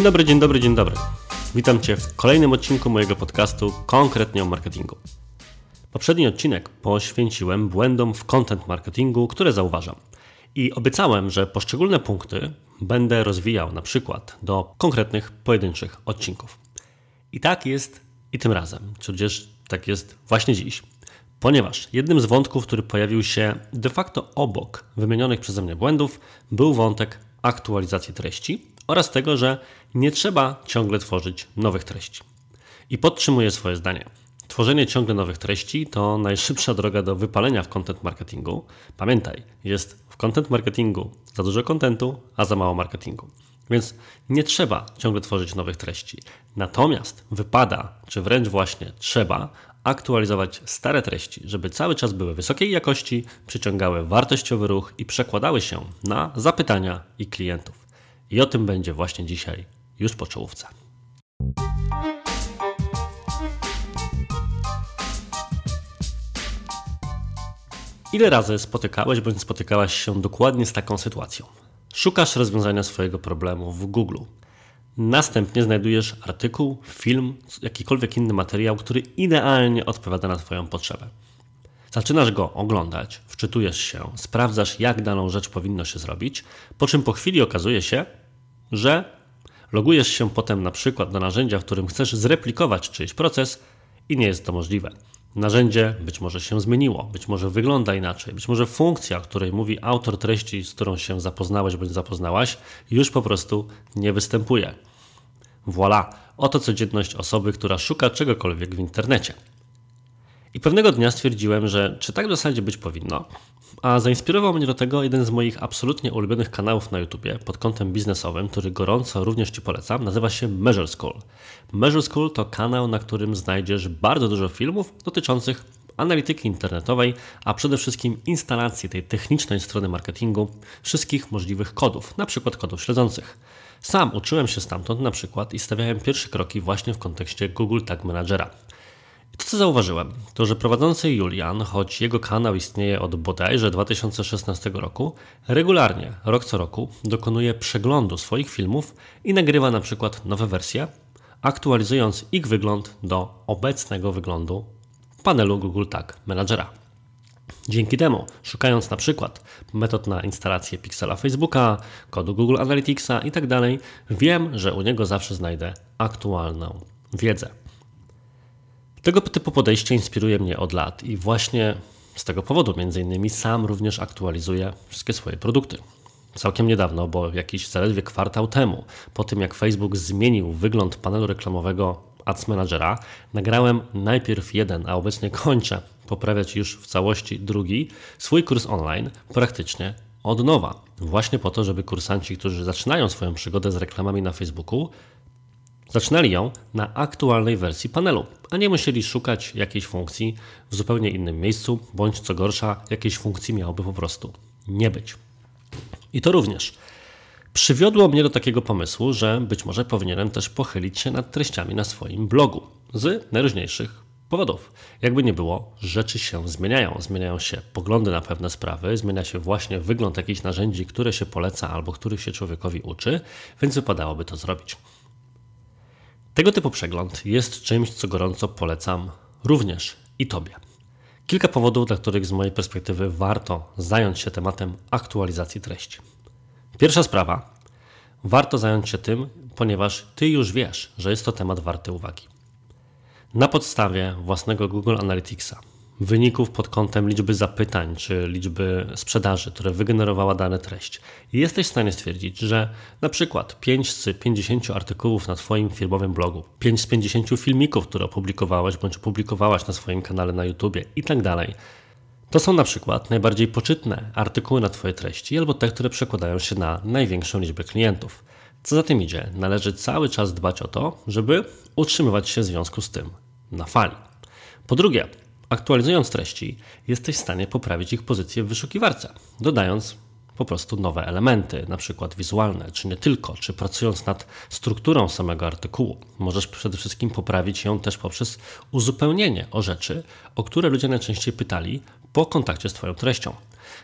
Dzień dobry, dzień dobry, dzień dobry. Witam Cię w kolejnym odcinku mojego podcastu konkretnie o marketingu. Poprzedni odcinek poświęciłem błędom w content marketingu, które zauważam. I obiecałem, że poszczególne punkty będę rozwijał na przykład do konkretnych, pojedynczych odcinków. I tak jest i tym razem, gdzieś tak jest właśnie dziś. Ponieważ jednym z wątków, który pojawił się de facto obok wymienionych przeze mnie błędów, był wątek aktualizacji treści oraz tego, że nie trzeba ciągle tworzyć nowych treści. I podtrzymuję swoje zdanie. Tworzenie ciągle nowych treści to najszybsza droga do wypalenia w content marketingu. Pamiętaj, jest w content marketingu za dużo kontentu, a za mało marketingu. Więc nie trzeba ciągle tworzyć nowych treści. Natomiast wypada, czy wręcz właśnie trzeba, aktualizować stare treści, żeby cały czas były wysokiej jakości, przyciągały wartościowy ruch i przekładały się na zapytania i klientów. I o tym będzie właśnie dzisiaj, już po czołówce. Ile razy spotykałeś bądź spotykałaś się dokładnie z taką sytuacją? Szukasz rozwiązania swojego problemu w Google. Następnie znajdujesz artykuł, film, jakikolwiek inny materiał, który idealnie odpowiada na Twoją potrzebę. Zaczynasz go oglądać, wczytujesz się, sprawdzasz, jak daną rzecz powinno się zrobić, po czym po chwili okazuje się, że logujesz się potem na przykład do narzędzia, w którym chcesz zreplikować czyjś proces i nie jest to możliwe. Narzędzie być może się zmieniło, być może wygląda inaczej, być może funkcja, o której mówi autor treści, z którą się zapoznałeś bądź zapoznałaś, już po prostu nie występuje. Voilà, oto codzienność osoby, która szuka czegokolwiek w internecie. I pewnego dnia stwierdziłem, że czy tak w zasadzie być powinno, a zainspirował mnie do tego jeden z moich absolutnie ulubionych kanałów na YouTubie pod kątem biznesowym, który gorąco również Ci polecam, nazywa się Measure School. Measure School to kanał, na którym znajdziesz bardzo dużo filmów dotyczących analityki internetowej, a przede wszystkim instalacji tej technicznej strony marketingu wszystkich możliwych kodów, przykład kodów śledzących. Sam uczyłem się stamtąd na przykład i stawiałem pierwsze kroki właśnie w kontekście Google Tag Managera. To, co zauważyłem, to że prowadzący Julian, choć jego kanał istnieje od bodajże 2016 roku, regularnie, rok co roku, dokonuje przeglądu swoich filmów i nagrywa na przykład nowe wersje, aktualizując ich wygląd do obecnego wyglądu panelu Google Tag Managera. Dzięki temu, szukając na przykład metod na instalację piksela Facebooka, kodu Google Analyticsa itd., tak wiem, że u niego zawsze znajdę aktualną wiedzę. Tego typu podejście inspiruje mnie od lat i właśnie z tego powodu, między innymi, sam również aktualizuję wszystkie swoje produkty. Całkiem niedawno, bo jakiś zaledwie kwartał temu, po tym jak Facebook zmienił wygląd panelu reklamowego Ads Managera, nagrałem najpierw jeden, a obecnie kończę poprawiać już w całości drugi, swój kurs online praktycznie od nowa. Właśnie po to, żeby kursanci, którzy zaczynają swoją przygodę z reklamami na Facebooku, Zaczynali ją na aktualnej wersji panelu, a nie musieli szukać jakiejś funkcji w zupełnie innym miejscu, bądź co gorsza, jakiejś funkcji miałoby po prostu nie być. I to również przywiodło mnie do takiego pomysłu, że być może powinienem też pochylić się nad treściami na swoim blogu z najróżniejszych powodów. Jakby nie było, rzeczy się zmieniają. Zmieniają się poglądy na pewne sprawy, zmienia się właśnie wygląd jakichś narzędzi, które się poleca albo których się człowiekowi uczy, więc wypadałoby to zrobić. Tego typu przegląd jest czymś, co gorąco polecam również i Tobie. Kilka powodów, dla których z mojej perspektywy warto zająć się tematem aktualizacji treści. Pierwsza sprawa. Warto zająć się tym, ponieważ Ty już wiesz, że jest to temat warty uwagi. Na podstawie własnego Google Analyticsa wyników pod kątem liczby zapytań czy liczby sprzedaży, które wygenerowała dana treść, jesteś w stanie stwierdzić, że na przykład 5 z 50 artykułów na Twoim firmowym blogu, 5 z 50 filmików, które opublikowałeś bądź opublikowałaś na swoim kanale na YouTubie i tak to są na przykład najbardziej poczytne artykuły na Twoje treści albo te, które przekładają się na największą liczbę klientów. Co za tym idzie, należy cały czas dbać o to, żeby utrzymywać się w związku z tym na fali. Po drugie, Aktualizując treści, jesteś w stanie poprawić ich pozycję w wyszukiwarce, dodając po prostu nowe elementy, na przykład wizualne, czy nie tylko, czy pracując nad strukturą samego artykułu. Możesz przede wszystkim poprawić ją też poprzez uzupełnienie o rzeczy, o które ludzie najczęściej pytali po kontakcie z Twoją treścią.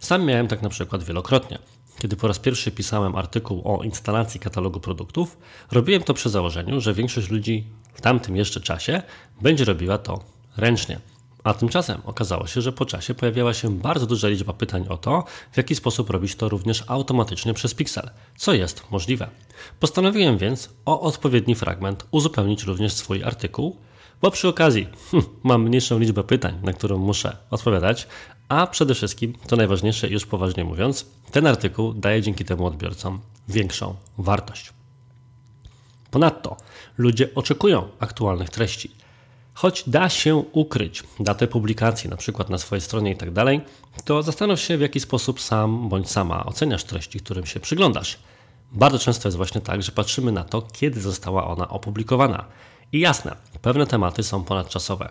Sam miałem tak na przykład wielokrotnie. kiedy po raz pierwszy pisałem artykuł o instalacji katalogu produktów, robiłem to przy założeniu, że większość ludzi w tamtym jeszcze czasie będzie robiła to ręcznie. A tymczasem okazało się, że po czasie pojawiała się bardzo duża liczba pytań o to, w jaki sposób robić to również automatycznie przez Pixel, co jest możliwe. Postanowiłem więc o odpowiedni fragment uzupełnić również swój artykuł, bo przy okazji hm, mam mniejszą liczbę pytań, na którą muszę odpowiadać, a przede wszystkim, to najważniejsze już poważnie mówiąc, ten artykuł daje dzięki temu odbiorcom większą wartość. Ponadto ludzie oczekują aktualnych treści. Choć da się ukryć datę publikacji, na przykład na swojej stronie i tak to zastanów się, w jaki sposób sam bądź sama oceniasz treści, którym się przyglądasz. Bardzo często jest właśnie tak, że patrzymy na to, kiedy została ona opublikowana. I jasne, pewne tematy są ponadczasowe.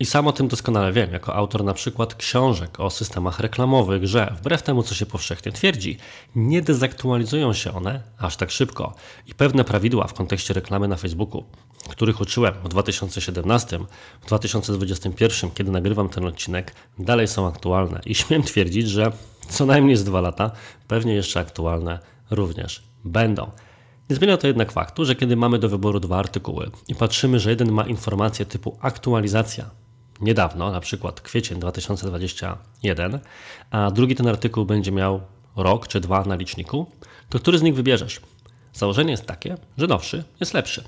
I sam o tym doskonale wiem, jako autor na przykład książek o systemach reklamowych, że wbrew temu, co się powszechnie twierdzi, nie dezaktualizują się one aż tak szybko. I pewne prawidła w kontekście reklamy na Facebooku, których uczyłem w 2017, w 2021, kiedy nagrywam ten odcinek, dalej są aktualne. I śmiem twierdzić, że co najmniej z dwa lata pewnie jeszcze aktualne również będą. Nie zmienia to jednak faktu, że kiedy mamy do wyboru dwa artykuły i patrzymy, że jeden ma informację typu aktualizacja niedawno, na przykład kwiecień 2021, a drugi ten artykuł będzie miał rok czy dwa na liczniku, to który z nich wybierzesz? Założenie jest takie, że nowszy jest lepszy.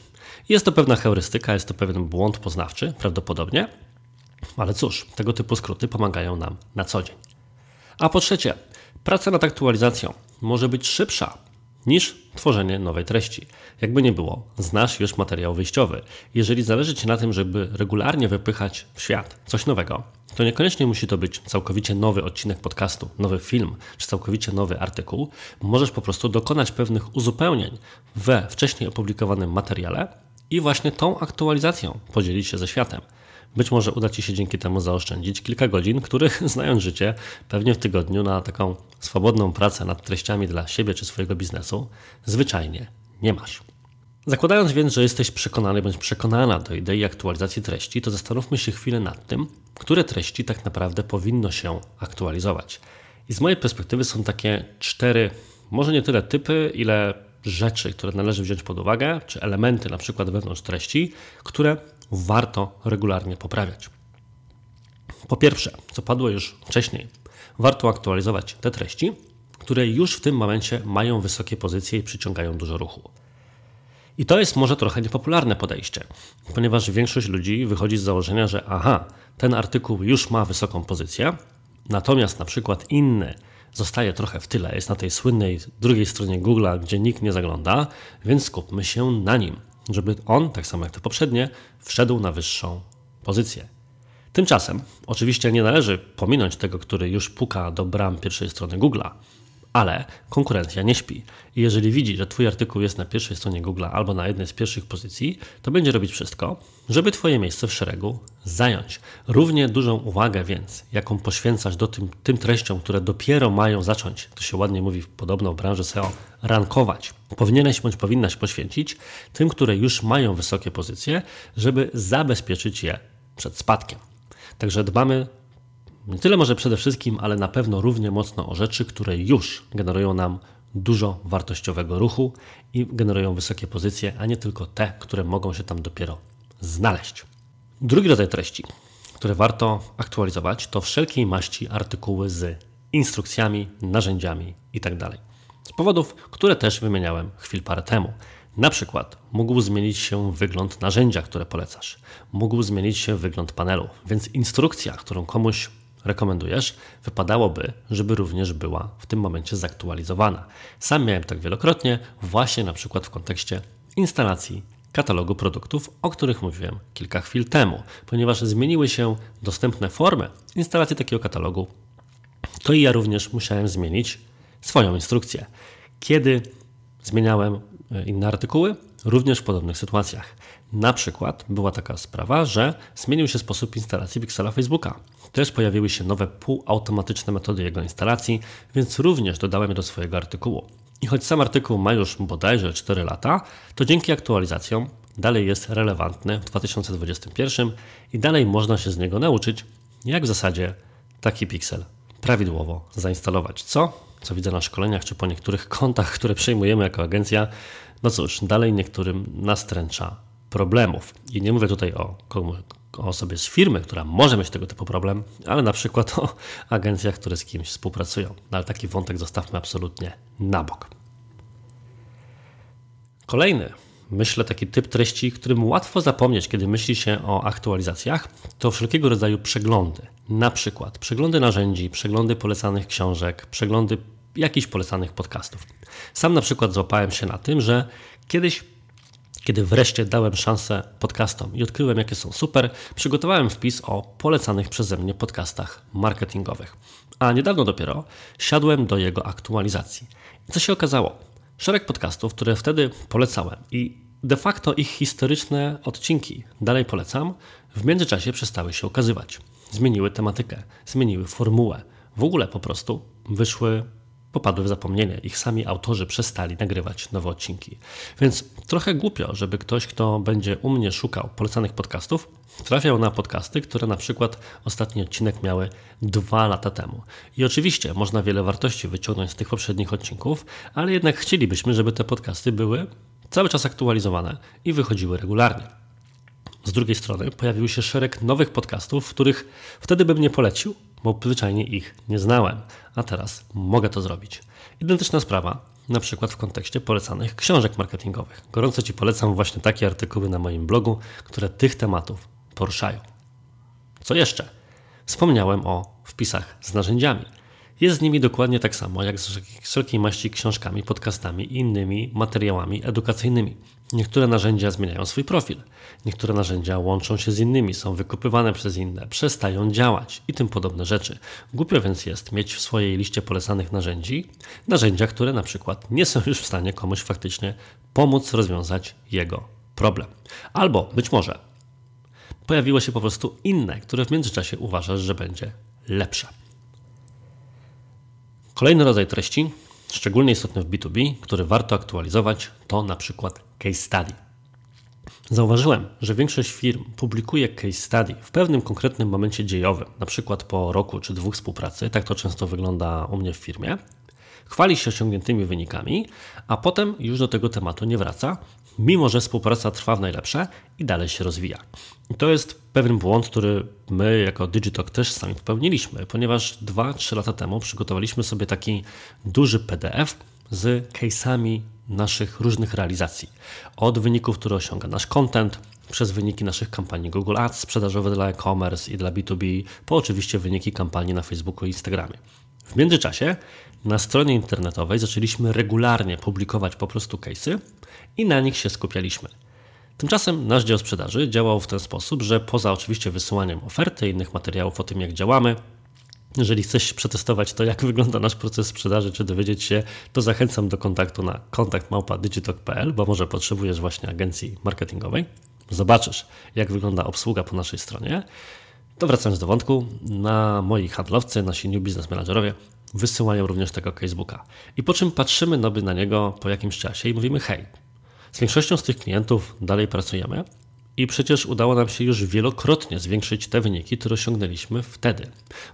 Jest to pewna heurystyka, jest to pewien błąd poznawczy, prawdopodobnie, ale cóż, tego typu skróty pomagają nam na co dzień. A po trzecie, praca nad aktualizacją może być szybsza niż tworzenie nowej treści. Jakby nie było, znasz już materiał wyjściowy. Jeżeli zależy Ci na tym, żeby regularnie wypychać w świat coś nowego, to niekoniecznie musi to być całkowicie nowy odcinek podcastu, nowy film czy całkowicie nowy artykuł. Możesz po prostu dokonać pewnych uzupełnień we wcześniej opublikowanym materiale i właśnie tą aktualizacją podzielić się ze światem. Być może uda Ci się dzięki temu zaoszczędzić kilka godzin, których, znając życie, pewnie w tygodniu na taką swobodną pracę nad treściami dla siebie czy swojego biznesu zwyczajnie nie masz. Zakładając więc, że jesteś przekonany bądź przekonana do idei aktualizacji treści, to zastanówmy się chwilę nad tym, które treści tak naprawdę powinno się aktualizować. I z mojej perspektywy są takie cztery, może nie tyle typy, ile rzeczy, które należy wziąć pod uwagę, czy elementy na przykład wewnątrz treści, które warto regularnie poprawiać. Po pierwsze, co padło już wcześniej, warto aktualizować te treści, które już w tym momencie mają wysokie pozycje i przyciągają dużo ruchu. I to jest może trochę niepopularne podejście, ponieważ większość ludzi wychodzi z założenia, że aha, ten artykuł już ma wysoką pozycję, natomiast na przykład inny zostaje trochę w tyle, jest na tej słynnej drugiej stronie Google'a, gdzie nikt nie zagląda, więc skupmy się na nim żeby on, tak samo jak te poprzednie, wszedł na wyższą pozycję. Tymczasem, oczywiście nie należy pominąć tego, który już puka do bram pierwszej strony Google'a, ale konkurencja nie śpi. I jeżeli widzi, że Twój artykuł jest na pierwszej stronie Google'a albo na jednej z pierwszych pozycji, to będzie robić wszystko, żeby Twoje miejsce w szeregu zająć. Równie dużą uwagę więc, jaką poświęcasz do tym, tym treściom, które dopiero mają zacząć, to się ładnie mówi podobno w branży SEO, rankować. Powinieneś bądź powinnaś poświęcić tym, które już mają wysokie pozycje, żeby zabezpieczyć je przed spadkiem. Także dbamy nie tyle może przede wszystkim, ale na pewno równie mocno o rzeczy, które już generują nam dużo wartościowego ruchu i generują wysokie pozycje, a nie tylko te, które mogą się tam dopiero znaleźć. Drugi rodzaj treści, które warto aktualizować, to wszelkiej maści artykuły z instrukcjami, narzędziami itd. Tak z powodów, które też wymieniałem chwil parę temu. Na przykład mógł zmienić się wygląd narzędzia, które polecasz, mógł zmienić się wygląd panelu, więc instrukcja, którą komuś rekomendujesz, wypadałoby, żeby również była w tym momencie zaktualizowana. Sam miałem tak wielokrotnie, właśnie na przykład w kontekście instalacji katalogu produktów, o których mówiłem kilka chwil temu, ponieważ zmieniły się dostępne formy instalacji takiego katalogu, to i ja również musiałem zmienić swoją instrukcję. Kiedy zmieniałem e, inne artykuły, również w podobnych sytuacjach. Na przykład była taka sprawa, że zmienił się sposób instalacji Pixela Facebooka. Też pojawiły się nowe półautomatyczne metody jego instalacji, więc również dodałem je do swojego artykułu. I choć sam artykuł ma już bodajże 4 lata, to dzięki aktualizacjom dalej jest relevantny w 2021 i dalej można się z niego nauczyć, jak w zasadzie taki Pixel prawidłowo zainstalować. Co co widzę na szkoleniach czy po niektórych kontach, które przejmujemy jako agencja, no cóż, dalej niektórym nastręcza problemów. I nie mówię tutaj o, o osobie z firmy, która może mieć tego typu problem, ale na przykład o agencjach, które z kimś współpracują. No ale taki wątek zostawmy absolutnie na bok. Kolejny, myślę, taki typ treści, którym łatwo zapomnieć, kiedy myśli się o aktualizacjach, to wszelkiego rodzaju przeglądy. Na przykład przeglądy narzędzi, przeglądy polecanych książek, przeglądy jakichś polecanych podcastów. Sam na przykład złapałem się na tym, że kiedyś kiedy wreszcie dałem szansę podcastom i odkryłem, jakie są super, przygotowałem wpis o polecanych przeze mnie podcastach marketingowych. A niedawno dopiero siadłem do jego aktualizacji. Co się okazało? Szereg podcastów, które wtedy polecałem i de facto ich historyczne odcinki dalej polecam, w międzyczasie przestały się okazywać. Zmieniły tematykę, zmieniły formułę. W ogóle po prostu wyszły popadły w zapomnienie. Ich sami autorzy przestali nagrywać nowe odcinki. Więc trochę głupio, żeby ktoś, kto będzie u mnie szukał polecanych podcastów, trafiał na podcasty, które na przykład ostatni odcinek miały dwa lata temu. I oczywiście można wiele wartości wyciągnąć z tych poprzednich odcinków, ale jednak chcielibyśmy, żeby te podcasty były cały czas aktualizowane i wychodziły regularnie. Z drugiej strony pojawił się szereg nowych podcastów, których wtedy bym nie polecił, bo zwyczajnie ich nie znałem, a teraz mogę to zrobić. Identyczna sprawa, na przykład w kontekście polecanych książek marketingowych. Gorąco Ci polecam właśnie takie artykuły na moim blogu, które tych tematów poruszają. Co jeszcze? Wspomniałem o wpisach z narzędziami. Jest z nimi dokładnie tak samo jak z wszelkiej maści książkami, podcastami i innymi materiałami edukacyjnymi. Niektóre narzędzia zmieniają swój profil, niektóre narzędzia łączą się z innymi, są wykupywane przez inne, przestają działać i tym podobne rzeczy. Głupio więc jest mieć w swojej liście polecanych narzędzi narzędzia, które na przykład nie są już w stanie komuś faktycznie pomóc rozwiązać jego problem. Albo być może pojawiło się po prostu inne, które w międzyczasie uważasz, że będzie lepsze. Kolejny rodzaj treści, szczególnie istotny w B2B, który warto aktualizować, to na przykład case study. Zauważyłem, że większość firm publikuje case study w pewnym konkretnym momencie dziejowym, na przykład po roku czy dwóch współpracy, tak to często wygląda u mnie w firmie. Chwali się osiągniętymi wynikami, a potem już do tego tematu nie wraca, mimo że współpraca trwa w najlepsze i dalej się rozwija. I to jest pewien błąd, który my jako Digitalk też sami popełniliśmy, ponieważ 2-3 lata temu przygotowaliśmy sobie taki duży PDF z case'ami naszych różnych realizacji. Od wyników, które osiąga nasz content, przez wyniki naszych kampanii Google Ads, sprzedażowe dla e-commerce i dla B2B, po oczywiście wyniki kampanii na Facebooku i Instagramie. W międzyczasie na stronie internetowej zaczęliśmy regularnie publikować po prostu case'y i na nich się skupialiśmy. Tymczasem nasz dział sprzedaży działał w ten sposób, że poza oczywiście wysyłaniem oferty i innych materiałów o tym, jak działamy, jeżeli chcesz przetestować to, jak wygląda nasz proces sprzedaży, czy dowiedzieć się, to zachęcam do kontaktu na kontakt.digitalk.pl, bo może potrzebujesz właśnie agencji marketingowej. Zobaczysz, jak wygląda obsługa po naszej stronie. To wracając do wątku, na moi handlowcy, nasi new business managerowie wysyłają również tego casebooka. I po czym patrzymy na niego po jakimś czasie i mówimy: hej, z większością z tych klientów dalej pracujemy, i przecież udało nam się już wielokrotnie zwiększyć te wyniki, które osiągnęliśmy wtedy.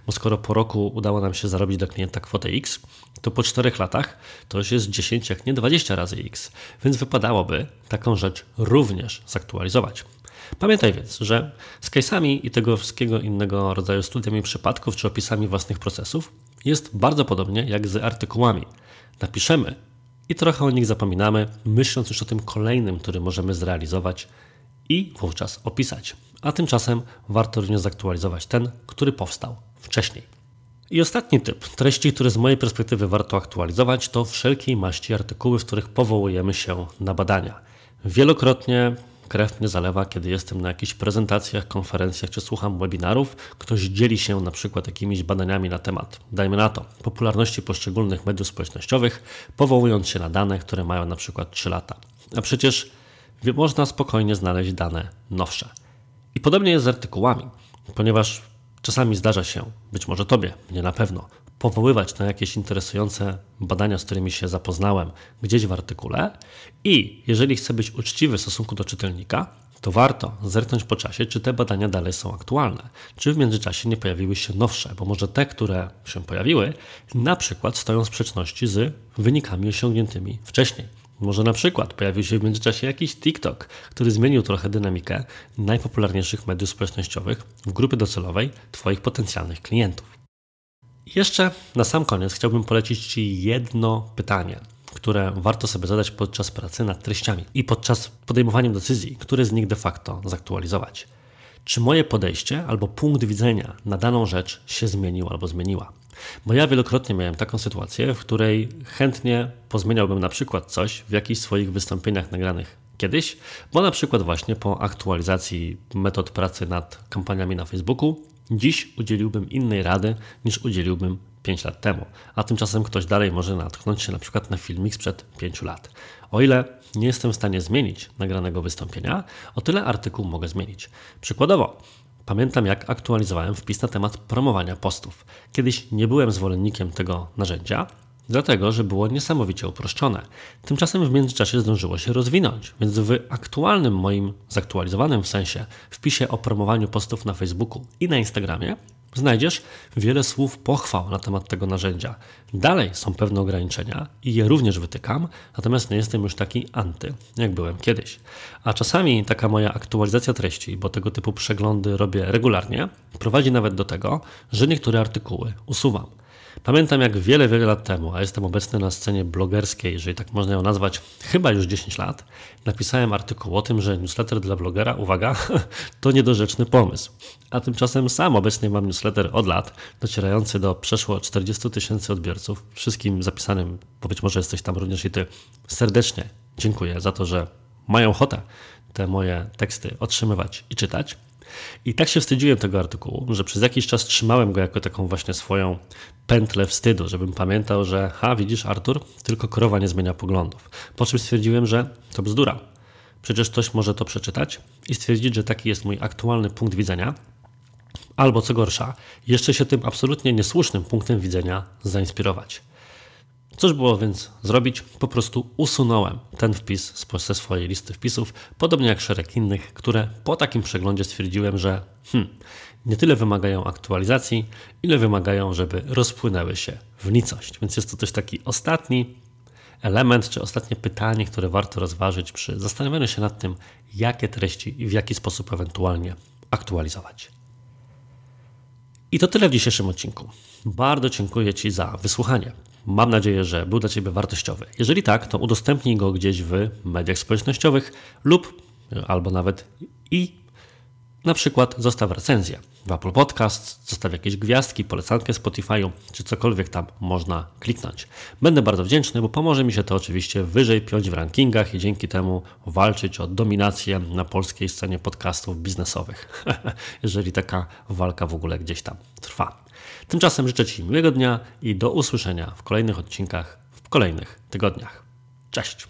Bo skoro po roku udało nam się zarobić dla klienta kwotę X, to po 4 latach to już jest 10, jak nie 20 razy X. Więc wypadałoby taką rzecz również zaktualizować. Pamiętaj więc, że z case'ami i tego wszystkiego innego rodzaju studiami przypadków czy opisami własnych procesów jest bardzo podobnie jak z artykułami. Napiszemy i trochę o nich zapominamy, myśląc już o tym kolejnym, który możemy zrealizować i wówczas opisać. A tymczasem warto również zaktualizować ten, który powstał wcześniej. I ostatni typ treści, które z mojej perspektywy warto aktualizować, to wszelkiej maści artykuły, w których powołujemy się na badania. Wielokrotnie krew mnie zalewa, kiedy jestem na jakichś prezentacjach, konferencjach czy słucham webinarów. Ktoś dzieli się na przykład jakimiś badaniami na temat, dajmy na to, popularności poszczególnych mediów społecznościowych, powołując się na dane, które mają na przykład 3 lata. A przecież można spokojnie znaleźć dane nowsze. I podobnie jest z artykułami, ponieważ czasami zdarza się, być może Tobie, mnie na pewno, powoływać na jakieś interesujące badania, z którymi się zapoznałem gdzieś w artykule i jeżeli chcę być uczciwy w stosunku do czytelnika, to warto zerknąć po czasie, czy te badania dalej są aktualne, czy w międzyczasie nie pojawiły się nowsze, bo może te, które się pojawiły, na przykład stoją w sprzeczności z wynikami osiągniętymi wcześniej. Może na przykład pojawił się w międzyczasie jakiś TikTok, który zmienił trochę dynamikę najpopularniejszych mediów społecznościowych w grupy docelowej Twoich potencjalnych klientów. Jeszcze na sam koniec chciałbym polecić Ci jedno pytanie, które warto sobie zadać podczas pracy nad treściami i podczas podejmowania decyzji, które z nich de facto zaktualizować. Czy moje podejście albo punkt widzenia na daną rzecz się zmienił albo zmieniła? Bo ja wielokrotnie miałem taką sytuację, w której chętnie pozmieniałbym na przykład coś w jakichś swoich wystąpieniach nagranych kiedyś, bo na przykład właśnie po aktualizacji metod pracy nad kampaniami na Facebooku, dziś udzieliłbym innej rady niż udzieliłbym 5 lat temu, a tymczasem ktoś dalej może natknąć się na przykład na filmik sprzed 5 lat. O ile nie jestem w stanie zmienić nagranego wystąpienia, o tyle artykuł mogę zmienić. Przykładowo, Pamiętam, jak aktualizowałem wpis na temat promowania postów. Kiedyś nie byłem zwolennikiem tego narzędzia, dlatego że było niesamowicie uproszczone. Tymczasem w międzyczasie zdążyło się rozwinąć, więc w aktualnym moim, zaktualizowanym w sensie, wpisie o promowaniu postów na Facebooku i na Instagramie znajdziesz wiele słów pochwał na temat tego narzędzia. Dalej są pewne ograniczenia i je również wytykam, natomiast nie jestem już taki anty, jak byłem kiedyś. A czasami taka moja aktualizacja treści, bo tego typu przeglądy robię regularnie, prowadzi nawet do tego, że niektóre artykuły usuwam. Pamiętam jak wiele, wiele lat temu, a jestem obecny na scenie blogerskiej, jeżeli tak można ją nazwać, chyba już 10 lat, napisałem artykuł o tym, że newsletter dla blogera, uwaga, to niedorzeczny pomysł. A tymczasem sam obecnie mam newsletter od lat, docierający do przeszło 40 tysięcy odbiorców, wszystkim zapisanym, bo być może jesteś tam również i ty, serdecznie dziękuję za to, że mają ochotę te moje teksty otrzymywać i czytać. I tak się wstydziłem tego artykułu, że przez jakiś czas trzymałem go jako taką właśnie swoją pętlę wstydu, żebym pamiętał, że ha, widzisz Artur, tylko krowa nie zmienia poglądów. Po czym stwierdziłem, że to bzdura. Przecież ktoś może to przeczytać i stwierdzić, że taki jest mój aktualny punkt widzenia, albo co gorsza, jeszcze się tym absolutnie niesłusznym punktem widzenia zainspirować. Cóż było więc zrobić? Po prostu usunąłem ten wpis ze swojej listy wpisów, podobnie jak szereg innych, które po takim przeglądzie stwierdziłem, że hmm, nie tyle wymagają aktualizacji, ile wymagają, żeby rozpłynęły się w nicość. Więc jest to też taki ostatni element, czy ostatnie pytanie, które warto rozważyć przy zastanawianiu się nad tym, jakie treści i w jaki sposób ewentualnie aktualizować. I to tyle w dzisiejszym odcinku. Bardzo dziękuję Ci za wysłuchanie. Mam nadzieję, że był dla Ciebie wartościowy. Jeżeli tak, to udostępnij go gdzieś w mediach społecznościowych lub albo nawet i na przykład zostaw recenzję w Apple Podcast, zostaw jakieś gwiazdki, polecankę Spotify'u, czy cokolwiek tam można kliknąć. Będę bardzo wdzięczny, bo pomoże mi się to oczywiście wyżej piąć w rankingach i dzięki temu walczyć o dominację na polskiej scenie podcastów biznesowych, jeżeli taka walka w ogóle gdzieś tam trwa. Tymczasem życzę Ci miłego dnia i do usłyszenia w kolejnych odcinkach w kolejnych tygodniach. Cześć!